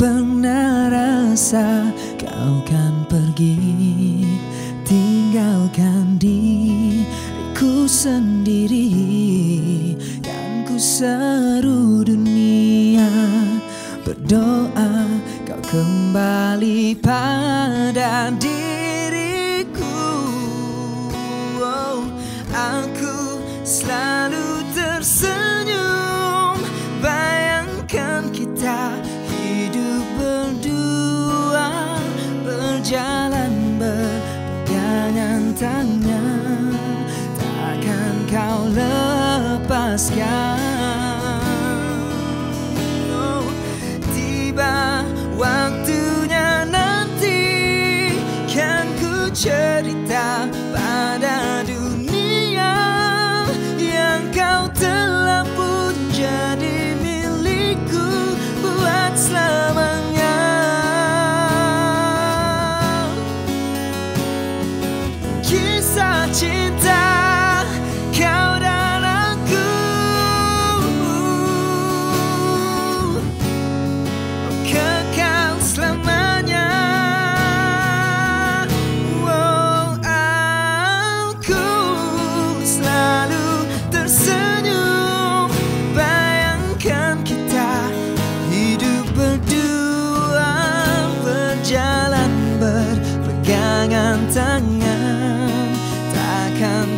pernah rasa kau kan pergi Tinggalkan diriku sendiri. Kan ku seru dunia Berdoa kau kembali pada diriku. Oh, Aku selalu tersenyum. Bayangkan kita Takkan kau lepaskan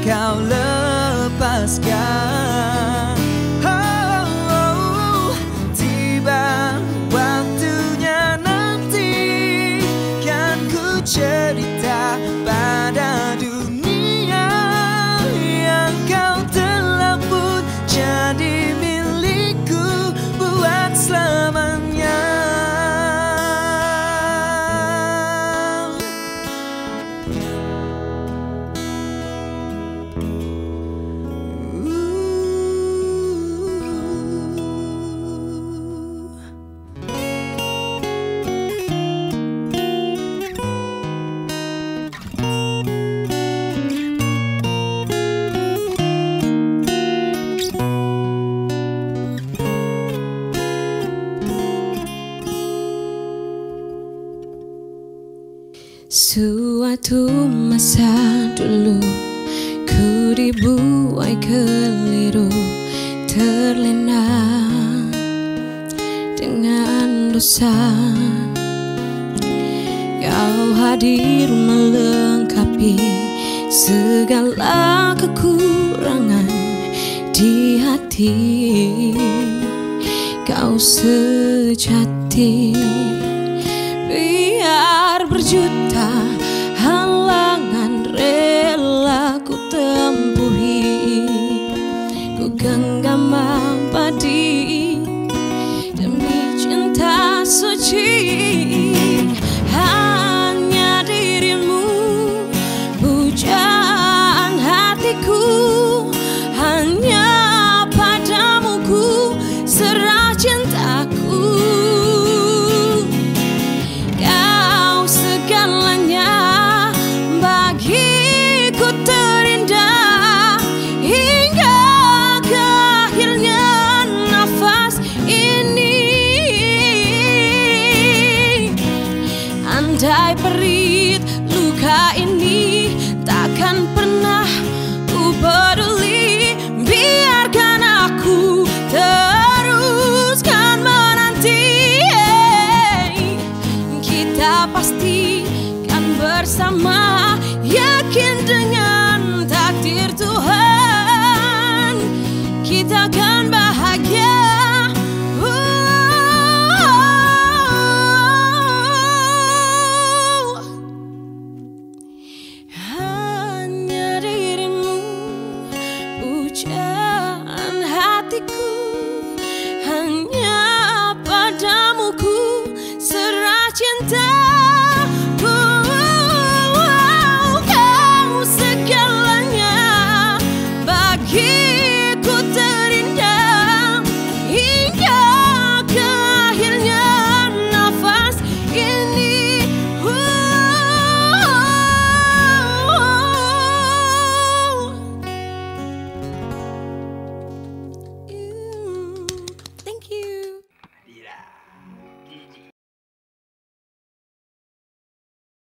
kau lepaskan. Suatu masa dulu dibuai keliru Terlena Dengan dosa. Kau hadir melengkapi Segala kekurangan Di hati. Kau sejati Biar berjuta die per te cool.